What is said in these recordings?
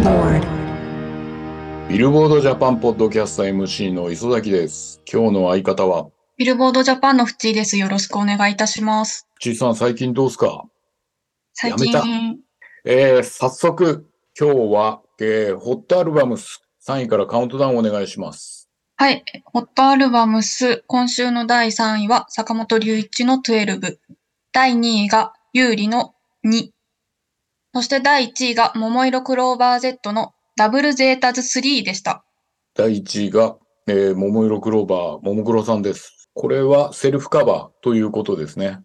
aboard. ビルボードジャパンポッドキャスト MC の磯崎です。今日の相方は、ビルボードジャパンのフチーです。よろしくお願いいたします。ちいさん最近どうすか？最やめた近、えー、早速、今日は、えー、ホットアルバムス3位からカウントダウンお願いします。はい、ホットアルバムス、今週の第3位は坂本龍一の12、第2位が有利の2、そして第1位が桃色クローバー Z のダブルゼータズ3でした。第1位が、えー、桃色クローバー、桃黒さんです。これはセルフカバーということですね。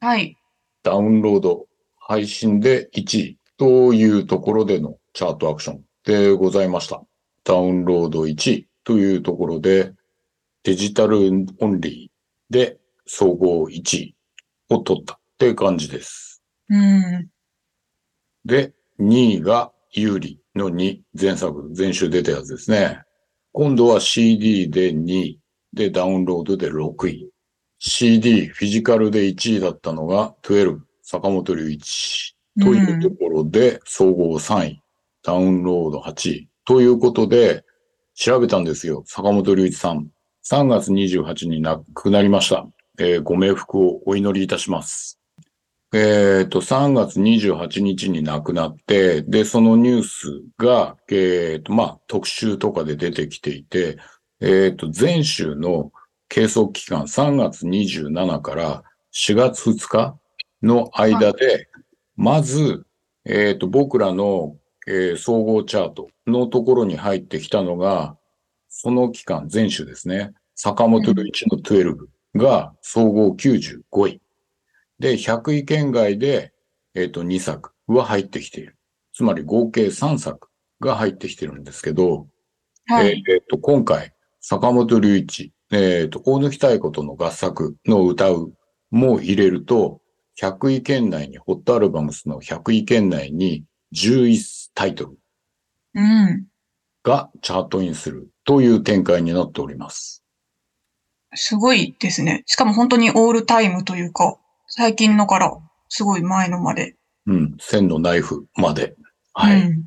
はい。ダウンロード、配信で1位というところでのチャートアクションでございました。ダウンロード1位というところで、デジタルオンリーで総合1位を取ったっていう感じです。うん。で、2位が有利の2、前作、前週出たやつですね。今度は CD で2位、でダウンロードで6位。CD、フィジカルで1位だったのが12、坂本龍一というところで、総合3位、ダウンロード8位。ということで、調べたんですよ。坂本龍一さん。3月28日に亡くなりました。えーご冥福をお祈りいたします。えっ、と、3月28日に亡くなって、で、そのニュースが、えっ、と、まあ、特集とかで出てきていて、えっ、と、前週の計測期間3月27から4月2日の間で、まず、えっ、と、僕らの、えー総合チャートのところに入ってきたのが、その期間、前週ですね。坂本龍一の12が総合95位。で、100位圏外で、えっ、と、2作は入ってきている。つまり合計3作が入ってきてるんですけど、はい。えっ、と、今回、坂本龍一、えっ、と、大貫太鼓との合作の歌うも入れると、100位圏内に、ホットアルバムスの100位圏内に11タイトルうん。がチャートインするという展開になっております。すごいですね。しかも本当にオールタイムというか、最近のから、すごい前のまで。うん、千のナイフまで。はい。うん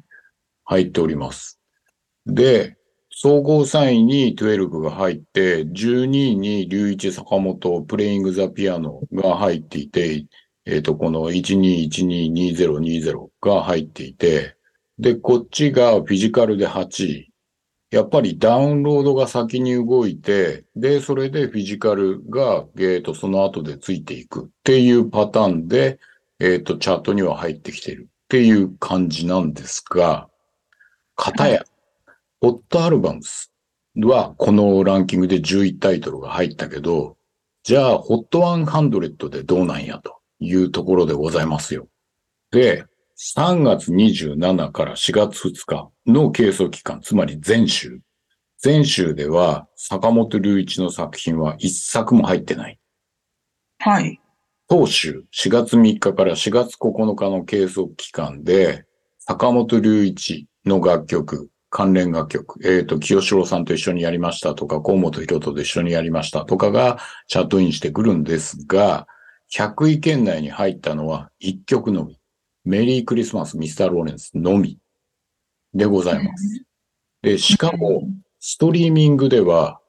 入っております。で、総合3位に12が入って、12位に龍一坂本プレイングザピアノが入っていて、えっ、と、この12122020が入っていて、で、こっちがフィジカルで8位。やっぱりダウンロードが先に動いて、で、それでフィジカルが、えっ、と、その後でついていくっていうパターンで、えっ、と、チャートには入ってきてるっていう感じなんですが、片や、ホットアルバムスはこのランキングで11タイトルが入ったけど、じゃあ、ホット100でどうなんやというところでございますよ。で、3月27から4月2日の計測期間、つまり前週。前週では坂本龍一の作品は一作も入ってない。はい。当週4月3日から4月9日の計測期間で、坂本龍一の楽曲、関連楽曲、えっ、と、清志郎さんと一緒にやりましたとか、河本博人と一緒にやりましたとかがチャートインしてくるんですが、100位圏内に入ったのは1曲のみ。メリークリスマス、ミスター・ローレンスのみでございます。で、しかも、ストリーミングでは、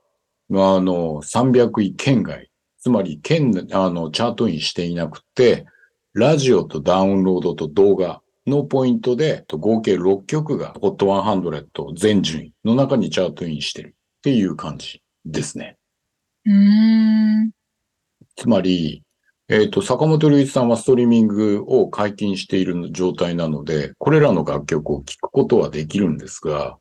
あの、300位圏外、つまり県、あの、チャートインしていなくて、ラジオとダウンロードと動画のポイントで、合計6曲が HOT100 全順位の中にチャートインしてるっていう感じですね。うーん。つまり、えっ、と、坂本龍一さんはストリーミングを解禁している状態なので、これらの楽曲を聴くことはできるんですが、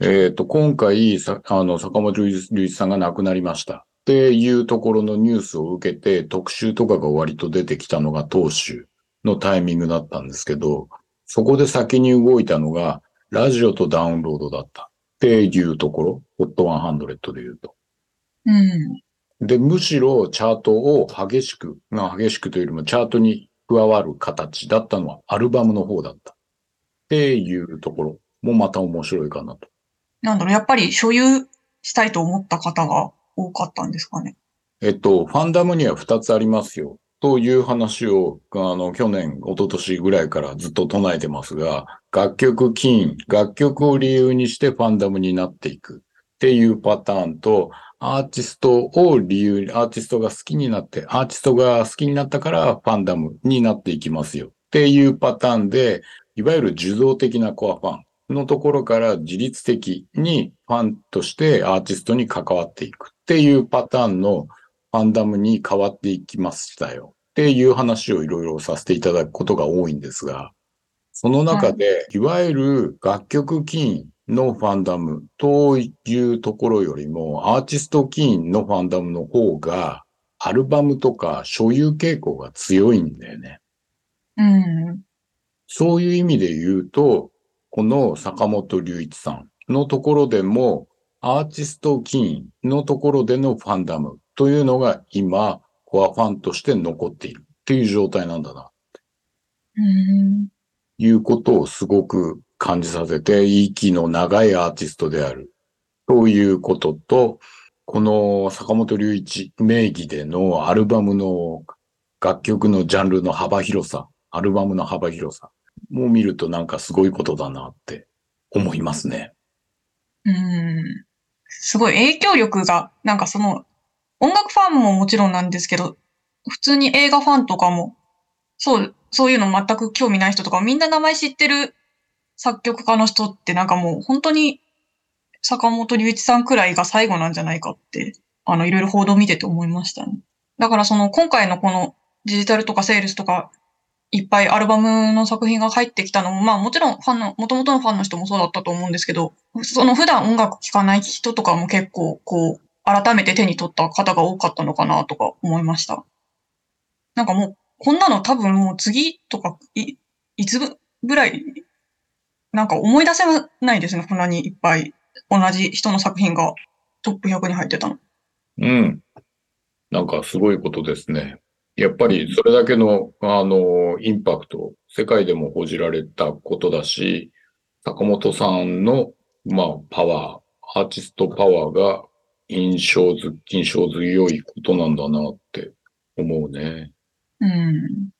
えっ、と、今回、あの、坂本龍一さんが亡くなりましたっていうところのニュースを受けて、特集とかが割と出てきたのが当週のタイミングだったんですけど、そこで先に動いたのが、ラジオとダウンロードだったっていうところ、HOT100 で言うと。うん。で、むしろチャートを激しく、まあ激しくというよりもチャートに加わる形だったのはアルバムの方だった。っていうところもまた面白いかなと。なんだろう、やっぱり所有したいと思った方が多かったんですかね。えっと、ファンダムには2つありますよという話を、あの、去年、一昨年ぐらいからずっと唱えてますが、楽曲起因、楽曲を理由にしてファンダムになっていくっていうパターンと、アーティストを理由に、アーティストが好きになって、アーティストが好きになったからファンダムになっていきますよ。っていうパターンで、いわゆる受動的なコアファンのところから自律的にファンとしてアーティストに関わっていく。っていうパターンのファンダムに変わっていきましたよ。っていう話をいろいろさせていただくことが多いんですが、その中で、いわゆる楽曲起因のファンダムというところよりも、アーティスト起因のファンダムの方が、アルバムとか所有傾向が強いんだよね。うん。そういう意味で言うと、この坂本龍一さんのところでも、アーティスト起因のところでのファンダムというのが今、コアファンとして残っているっていう状態なんだな、うん。いうことをすごく感じさせて、息の長いアーティストであるということと、この坂本龍一名義でのアルバムの楽曲のジャンルの幅広さ、アルバムの幅広さも見るとなんかすごいことだなって思いますね。うん。すごい影響力が、なんかその、音楽ファンももちろんなんですけど、普通に映画ファンとかも、そう、そういうの全く興味ない人とか、みんな名前知ってる作曲家の人ってなんかもう本当に坂本龍一さんくらいが最後なんじゃないかって、あの、いろいろ報道見てて思いましたね。だからその今回のこのデジタルとかセールスとか、いっぱいアルバムの作品が入ってきたのも、まあもちろんファンの、元々のファンの人もそうだったと思うんですけど、その普段音楽聴かない人とかも結構、こう、改めて手に取った方が多かったのかなとか思いました。なんかもう、こんなの多分もう次とか、い、いつぐらい、なんか思い出せないですね、こんなにいっぱい同じ人の作品がトップ100に入ってたの。うん。なんかすごいことですね。やっぱりそれだけの、あの、インパクト、世界でも報じられたことだし、坂本さんの、まあ、パワー、アーティストパワーが印象づ、印象強いことなんだなって思うね。うん。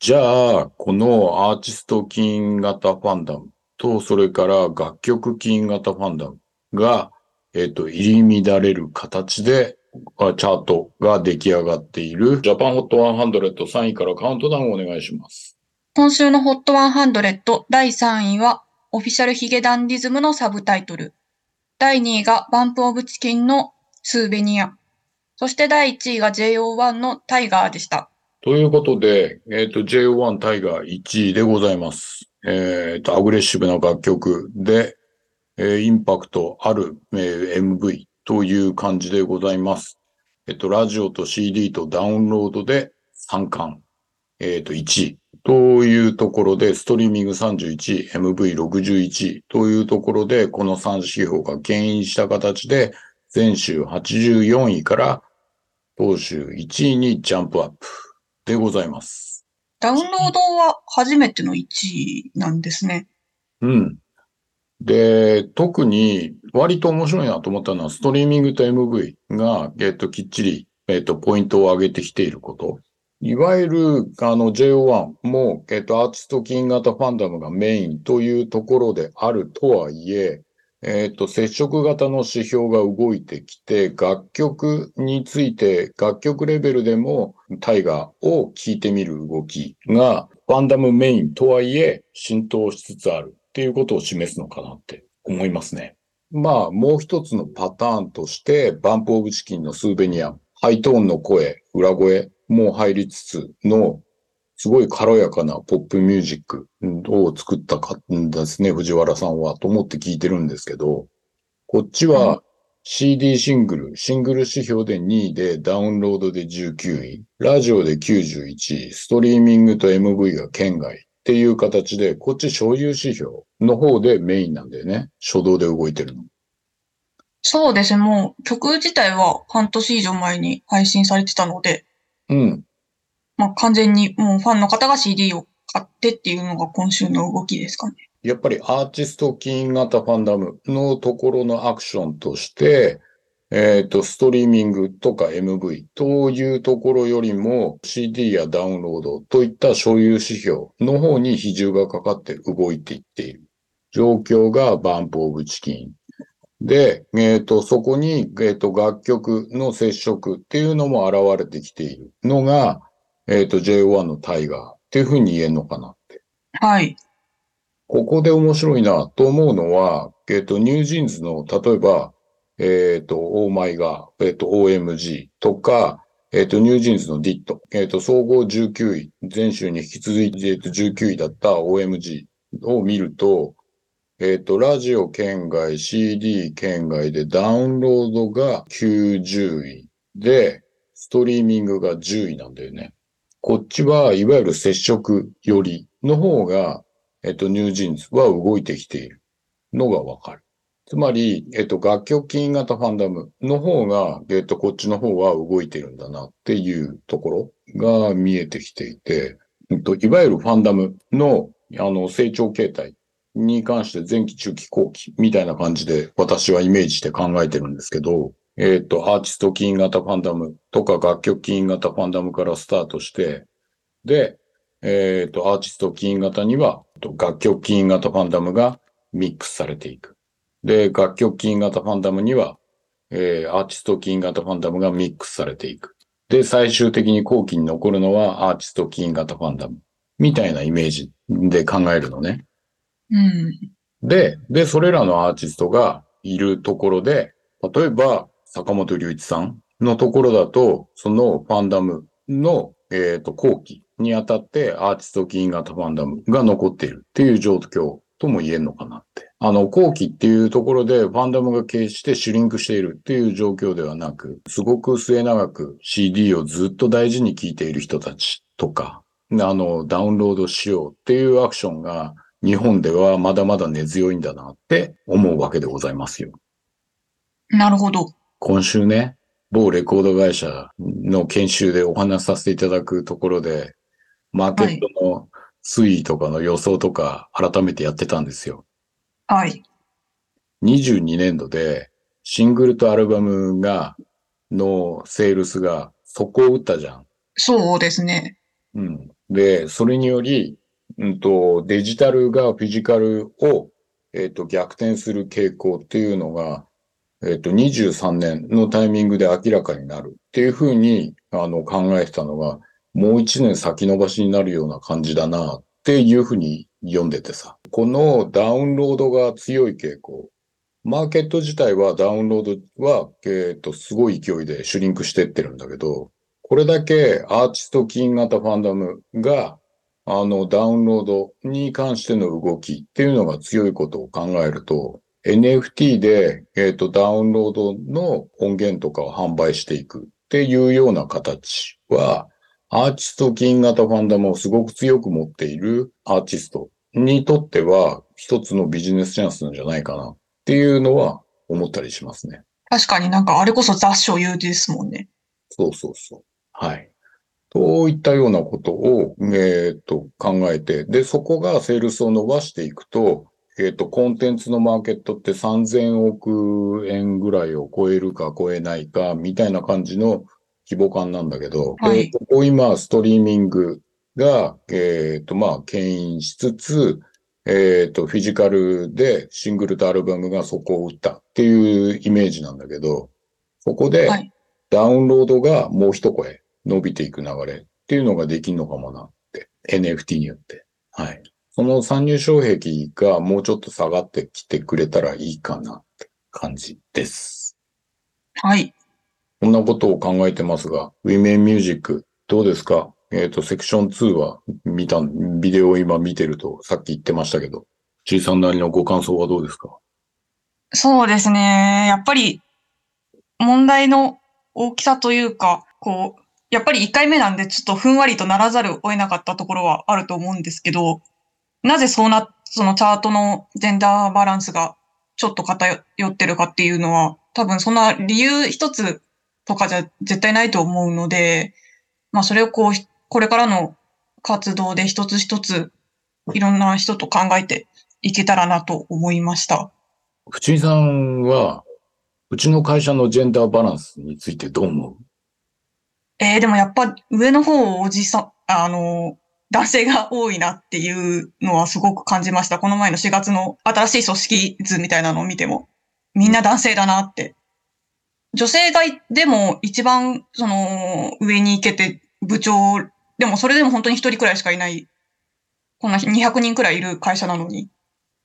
じゃあ、このアーティスト起因型ファンダムと、それから楽曲起因型ファンダムが、えっ、と、入り乱れる形で、あチャートが出来上がっている、ジャパンホット100 3位からカウントダウンをお願いします。今週の HOT100 第3位は、オフィシャルヒゲダンディズムのサブタイトル。第2位がバンプオブチキンのスーベニア。そして第1位が JO1 のタイガーでした。ということで、えっ、と、JO1 タイガー1位でございます。えっ、と、アグレッシブな楽曲で、えインパクトある、え MV という感じでございます。えっ、と、ラジオと CD とダウンロードで3冠、えっ、と、1位というところで、ストリーミング31位、MV61 位というところで、この3指標が牽引した形で、前週84位から当週1位にジャンプアップでございます。ダウンロードは初めての1位なんですね。うん。で、特に割と面白いなと思ったのは、ストリーミングと MV が、えっと、きっちり、えっと、ポイントを上げてきていること。いわゆる、あの、JO1 も、えっと、アーティスト金型ファンダムがメインというところであるとはいえ、えっと、接触型の指標が動いてきて、楽曲について、楽曲レベルでも、タイガーを聴いてみる動きが、ファンダムメインとはいえ、浸透しつつあるっていうことを示すのかなって思いますね。まあ、もう一つのパターンとして、バンプオブチキンのスーベニア、ハイトーンの声、裏声も入りつつの、すごい軽やかなポップミュージックを作ったかんですね、藤原さんは、と思って聞いてるんですけど、こっちは CD シングル、シングル指標で2位で、ダウンロードで19位、ラジオで91位、ストリーミングと MV が県外っていう形で、こっち所有指標の方でメインなんだよね。初動で動いてるの。そうですね、もう曲自体は半年以上前に配信されてたので、うん。まあ完全にもうファンの方が CD を買ってっていうのが今週の動きですかね。やっぱりアーティスト金型ファンダムのところのアクションとして、えっ、と、ストリーミングとか MV というところよりも CD やダウンロードといった所有指標の方に比重がかかって動いていっている状況がバンプオブチキン。で、えっ、と、そこに、えっ、と、楽曲の接触っていうのも現れてきているのが、えっ、と、JO1 の Tiger っていうふうに言えるのかなって。はい。ここで面白いなと思うのは、えっ、と、 NewJeans の、例えば、えっ、と、 Oh my god、えっ、と、OMG とか、えっ、と、 NewJeans の Ditto、えっ、と、総合19位、前週に引き続いて、えっ、と、19位だった OMG を見ると、えっ、と、ラジオ圏外、CD 圏外でダウンロードが90位で、ストリーミングが10位なんだよね。こっちはいわゆる接触よりの方が、えっと、 NewJeans は動いてきているのがわかる。つまり、えっと、楽曲起因型ファンダムの方が、えっと、こっちの方は動いてるんだなっていうところが見えてきていて、えっと、いわゆるファンダムの、あの、成長形態に関して前期、中期、後期みたいな感じで私はイメージして考えてるんですけど、えっと、アーティスト起因型ファンダムとか楽曲起因型ファンダムからスタートして、で、えっ、と、アーティスト起因型には、と楽曲起因型ファンダムがミックスされていく。で、楽曲起因型ファンダムには、えーアーティスト起因型ファンダムがミックスされていく。で、最終的に後期に残るのはアーティスト起因型ファンダム。みたいなイメージで考えるのね。うん。で、で、それらのアーティストがいるところで、例えば、坂本龍一さんのところだと、そのファンダムの、えっ、と、後期にあたってアーティスト起因型ファンダムが残っているっていう状況とも言えるのかなって。あの、後期っていうところでファンダムが決してシュリンクしているっていう状況ではなく、すごく末永く CD をずっと大事に聴いている人たちとか、あの、ダウンロードしようっていうアクションが日本ではまだまだ根強いんだなって思うわけでございますよ。なるほど。今週ね、某レコード会社の研修でお話しさせていただくところで、マーケットの推移とかの予想とか改めてやってたんですよ。はい。22年度でシングルとアルバムが、のセールスが底を打ったじゃん。そうですね。うん。で、それにより、うんと、デジタルがフィジカルを、えっ、と、逆転する傾向っていうのが、えっ、と、23年のタイミングで明らかになるっていうふうに、あの、考えてたのが、もう1年先延ばしになるような感じだなっていうふうに読んでてさ。このダウンロードが強い傾向。マーケット自体はダウンロードは、えっ、と、すごい勢いでシュリンクしてってるんだけど、これだけアーティスト起因型ファンダムが、あの、ダウンロードに関しての動きっていうのが強いことを考えると、NFT で、えっ、と、ダウンロードの音源とかを販売していくっていうような形は、アーティスト起因型ファンダムをすごく強く持っているアーティストにとっては、一つのビジネスチャンスなんじゃないかなっていうのは思ったりしますね。確かになんかあれこそ雑所有ですもんね。そうそうそう。はい。といったようなことを、えっ、と、考えて、で、そこがセールスを伸ばしていくと、えっ、と、コンテンツのマーケットって3000億円ぐらいを超えるか超えないか、みたいな感じの規模感なんだけど、はいえーここ今、ストリーミングが、えっ、と、まあ、牽引しつつ、えっ、と、フィジカルでシングルとアルバムがそこを打ったっていうイメージなんだけど、そこで、はい。ダウンロードがもう一声伸びていく流れっていうのができるのかもなって。NFT によって。はい。その参入障壁がもうちょっと下がってきてくれたらいいかなって感じです。はい。こんなことを考えてますが、ウィメンミュージックどうですか？えっ、と、セクション2は見た、ビデオを今見てるとさっき言ってましたけど、G さんなりのご感想はどうですか？そうですね。やっぱり問題の大きさというか、こう、やっぱり1回目なんでちょっとふんわりとならざるを得なかったところはあると思うんですけど、なぜそうな、そのチャートのジェンダーバランスがちょっと偏ってるかっていうのは、多分そんな理由一つとかじゃ絶対ないと思うので、まあそれをこう、これからの活動で一つ一ついろんな人と考えていけたらなと思いました。淵井さんは、うちの会社のジェンダーバランスについてどう思う？えー、でもやっぱ上の方おじさん、あの、男性が多いなっていうのはすごく感じました。この前の4月の新しい組織図みたいなのを見ても、みんな男性だなって。女性がいでも一番その上に行けて部長、でもそれでも本当に一人くらいしかいない、こんな200人くらいいる会社なのに、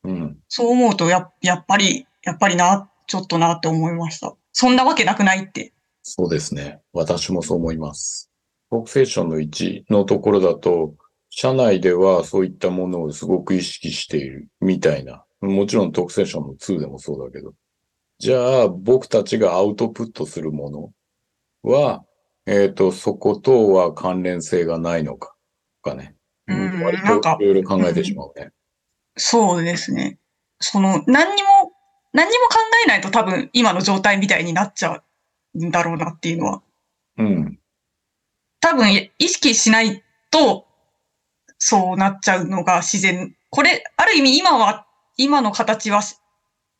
うん。そう思うとや、やっぱり、やっぱりな、ちょっとなって思いました。そんなわけなくないって。そうですね。私もそう思います。トークセッションの1のところだと、社内ではそういったものをすごく意識しているみたいな。もちろんトークセッションの2でもそうだけど。じゃあ、僕たちがアウトプットするものは、えっ、と、そことは関連性がないのか、とかね。うんいろいろ考えてしまうね。そうですね。その、何にも、何にも考えないと多分今の状態みたいになっちゃうんだろうなっていうのは。うん。多分意識しないと、そうなっちゃうのが自然。これ、ある意味今は、今の形は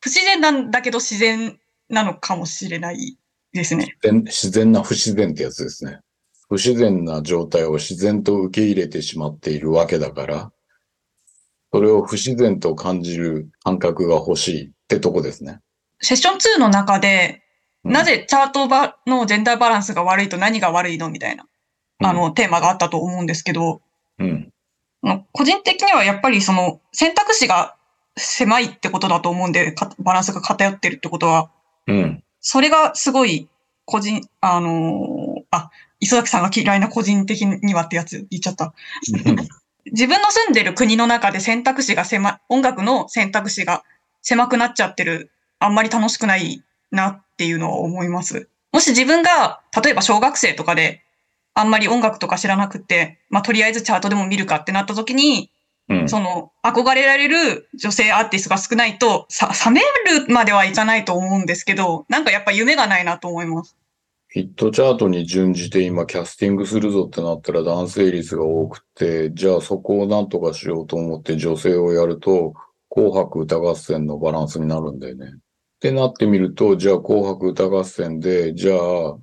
不自然なんだけど自然なのかもしれないですね。自然な不自然ってやつですね。不自然な状態を自然と受け入れてしまっているわけだから、それを不自然と感じる感覚が欲しいってとこですね。セッション2の中で、うんなぜチャートばのジェンダーバランスが悪いと何が悪いのみたいな、あ、の、テーマがあったと思うんですけど、個人的にはやっぱりその選択肢が狭いってことだと思うんで、かバランスが偏ってるってことは、うん。それがすごい個人、あのーあ、磯崎さんが嫌いな個人的にはってやつ言っちゃった。自分の住んでる国の中で選択肢が狭い、音楽の選択肢が狭くなっちゃってる、あんまり楽しくないなっていうのは思います。もし自分が、例えば小学生とかで、あんまり音楽とか知らなくて、まあ、とりあえずチャートでも見るかってなった時に、うん。その、憧れられる女性アーティストが少ないと、さ、冷めるまではいかないと思うんですけど、なんかやっぱ夢がないなと思います。ヒットチャートに準じて今キャスティングするぞってなったら男性率が多くて、じゃあそこをなんとかしようと思って女性をやると、紅白歌合戦のバランスになるんだよね。ってなってみると、じゃあ紅白歌合戦で、じゃあ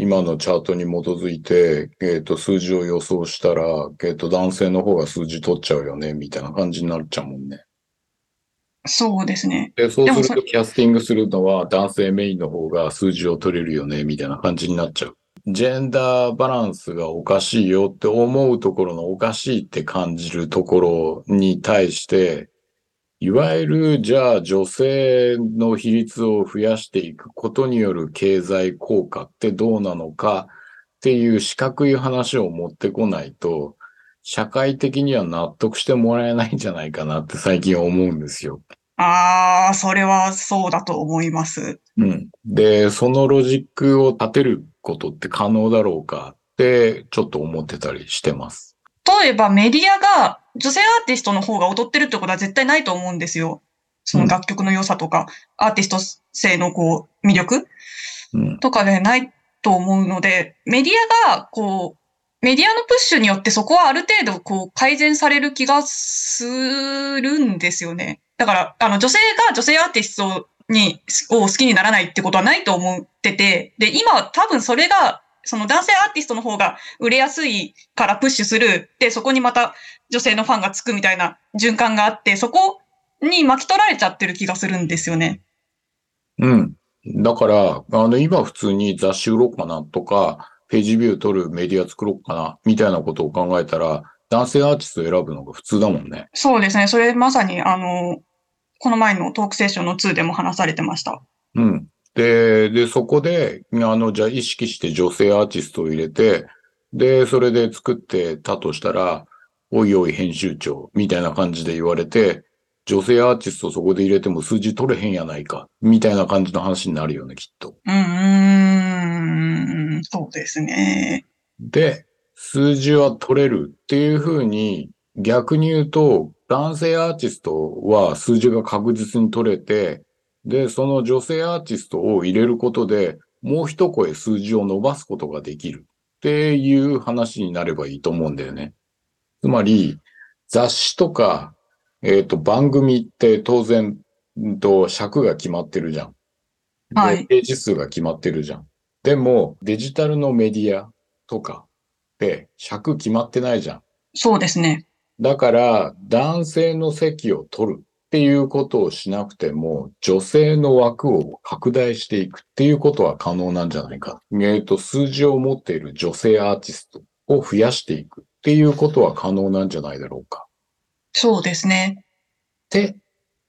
今のチャートに基づいて、えっ、と、数字を予想したら、えっ、と、男性の方が数字取っちゃうよね、みたいな感じになっちゃうもんね。そうですね。で、そうするとキャスティングするのは男性メインの方が数字を取れるよね、みたいな感じになっちゃう。ジェンダーバランスがおかしいよって思うところのおかしいって感じるところに対して、いわゆる、じゃあ女性の比率を増やしていくことによる経済効果ってどうなのかっていう四角い話を持ってこないと、社会的には納得してもらえないんじゃないかなって 最近思うんですよ。ああ、それはそうだと思います。うん。で、そのロジックを立てることって可能だろうかって、ちょっと思ってたりしてます。例えばメディアが女性アーティストの方が踊ってるってことは絶対ないと思うんですよ。その楽曲の良さとか、アーティスト性のこう、魅力うん。とかでないと思うので、メディアがこう、メディアのプッシュによってそこはある程度こう改善される気がするんですよね。だから、あの女性が女性アーティストに、を好きにならないってことはないと思ってて、で、今は多分それが、その男性アーティストの方が売れやすいからプッシュする。で、そこにまた女性のファンがつくみたいな循環があって、そこに巻き取られちゃってる気がするんですよね。うん。だから、あの、今普通に雑誌売ろうかなとか、ページビュー取るメディア作ろうかな、みたいなことを考えたら、男性アーティストを選ぶのが普通だもんね。そうですね。それまさに、あの、この前のトークセッションの2でも話されてました。うん。で、で、そこで、あの、じゃあ意識して女性アーティストを入れて、で、それで作ってたとしたら、おいおい編集長、みたいな感じで言われて、女性アーティストそこで入れても数字取れへんやないか、みたいな感じの話になるよね、きっと。うーん、そうですね。で、数字は取れるっていうふうに、逆に言うと、男性アーティストは数字が確実に取れて、で、その女性アーティストを入れることで、もう一声数字を伸ばすことができるっていう話になればいいと思うんだよね。つまり、雑誌とか、えっ、と、番組って当然、うんと、尺が決まってるじゃん。はいで、ページ数が決まってるじゃん。でも、デジタルのメディアとかで尺決まってないじゃん。そうですね。だから、男性の席を取るっていうことをしなくても、女性の枠を拡大していくっていうことは可能なんじゃないか。えっと、数字を持っている女性アーティストを増やしていくっていうことは可能なんじゃないだろうか。そうですね。って、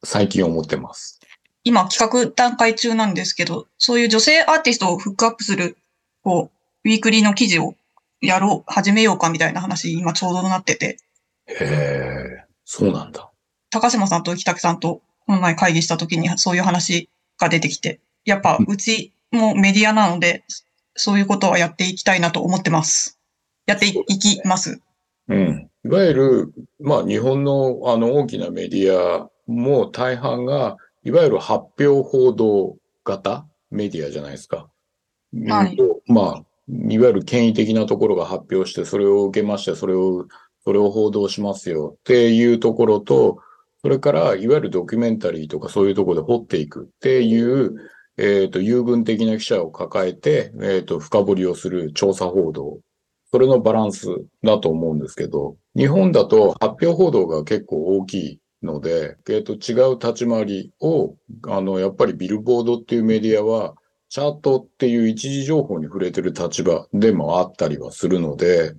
最近思ってます。今企画段階中なんですけど、そういう女性アーティストをフックアップする、こう、ウィークリーの記事をやろう、始めようかみたいな話、今ちょうどなってて、へえ、そうなんだ。高島さんと北木さんとこの前会議した時にそういう話が出てきて、やっぱうちもメディアなので、そういうことはやっていきたいなと思ってます。やっていいきます。うん。いわゆる、まあ日本のあの大きなメディアも大半が、いわゆる発表報道型メディアじゃないですか。はいうんまあ、いわゆる権威的なところが発表して、それを受けまして、それを、それを報道しますよっていうところと、それから、いわゆるドキュメンタリーとかそういうところで掘っていくっていう、えっ、と、優遇的な記者を抱えて、えっ、と、深掘りをする調査報道。それのバランスだと思うんですけど、日本だと発表報道が結構大きいので、えっと、違う立ち回りを、あの、やっぱりビルボードっていうメディアは、チャートっていう一時情報に触れてる立場でもあったりはするので、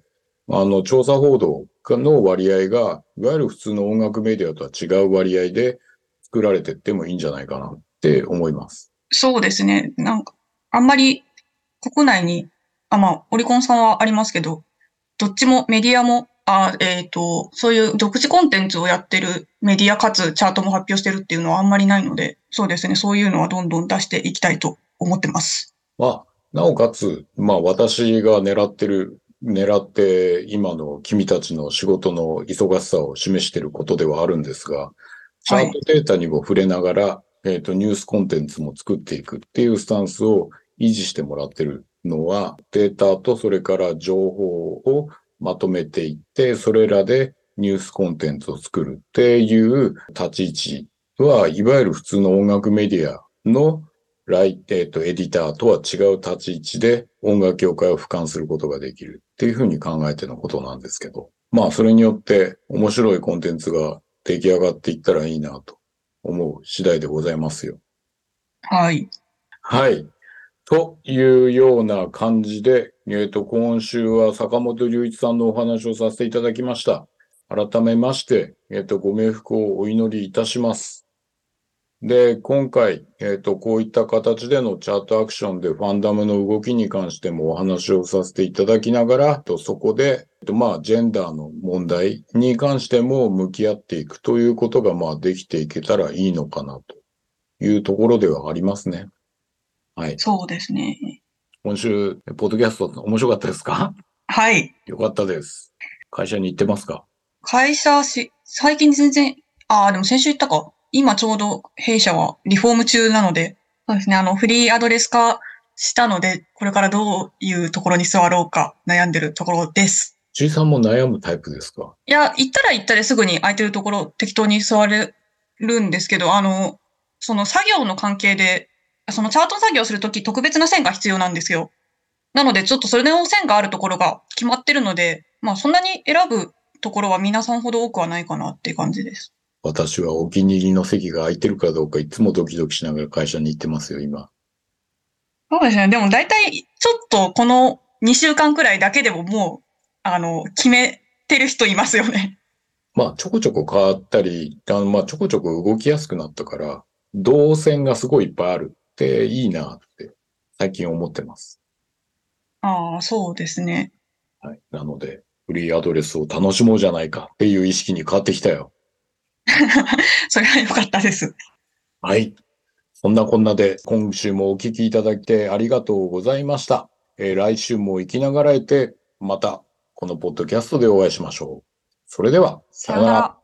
あの、調査報道の割合が、いわゆる普通の音楽メディアとは違う割合で作られてってもいいんじゃないかなって思います。そうですね。なんか、あんまり国内に、あ、まあ、オリコンさんはありますけど、どっちもメディアも、あ、えっ、と、そういう独自コンテンツをやってるメディアかつチャートも発表してるっていうのはあんまりないので、そうですね。そういうのはどんどん出していきたいと思ってます。まあ、なおかつ、まあ私が狙ってる、狙って今の君たちの仕事の忙しさを示していることではあるんですが、チャートデータにも触れながら、えっ、と、ニュースコンテンツも作っていくっていうスタンスを維持してもらってるのは、データとそれから情報をまとめていって、それらでニュースコンテンツを作るっていう立ち位置は、いわゆる普通の音楽メディアのライえっと、エディターとは違う立ち位置で音楽業界を俯瞰することができるっていうふうに考えてのことなんですけど。まあ、それによって面白いコンテンツが出来上がっていったらいいなと思う次第でございますよ。はい。はい。というような感じで、えっ、と、今週は坂本隆一さんのお話をさせていただきました。改めまして、えっ、と、ご冥福をお祈りいたします。で、今回、えっ、と、こういった形でのチャートアクションでファンダムの動きに関してもお話をさせていただきながら、とそこで、えっとまあ、ジェンダーの問題に関しても向き合っていくということが、まあ、できていけたらいいのかなというところではありますね。はい。そうですね。今週、ポッドキャスト面白かったですか？はい。よかったです。会社に行ってますか？会社し、最近全然、ああ、でも先週言ったか。今ちょうど弊社はリフォーム中なので、そうですね、あの、フリーアドレス化したので、これからどういうところに座ろうか悩んでるところです。G さんも悩むタイプですか？いや、行ったら行ったですぐに空いてるところ適当に座れるんですけど、あの、その作業の関係で、そのチャート作業するとき特別な線が必要なんですよ。なので、ちょっとそれの線があるところが決まってるので、まあそんなに選ぶところは皆さんほど多くはないかなっていう感じです。私はお気に入りの席が空いてるかどうかいつもドキドキしながら会社に行ってますよ、今。そうですね。でも大体、ちょっとこの2週間くらいだけでももう、あの、決めてる人いますよね。まあ、ちょこちょこ変わったり、あのまあ、ちょこちょこ動きやすくなったから、動線がすごいいっぱいあるっていいなって最近思ってます。ああ、そうですね。はい。なので、フリーアドレスを楽しもうじゃないかっていう意識に変わってきたよ。それは良かったです。はい。そんなこんなで、今週もお聞きいただいてありがとうございました。えー来週も生きながらえて、また、このポッドキャストでお会いしましょう。それでは、さようなら。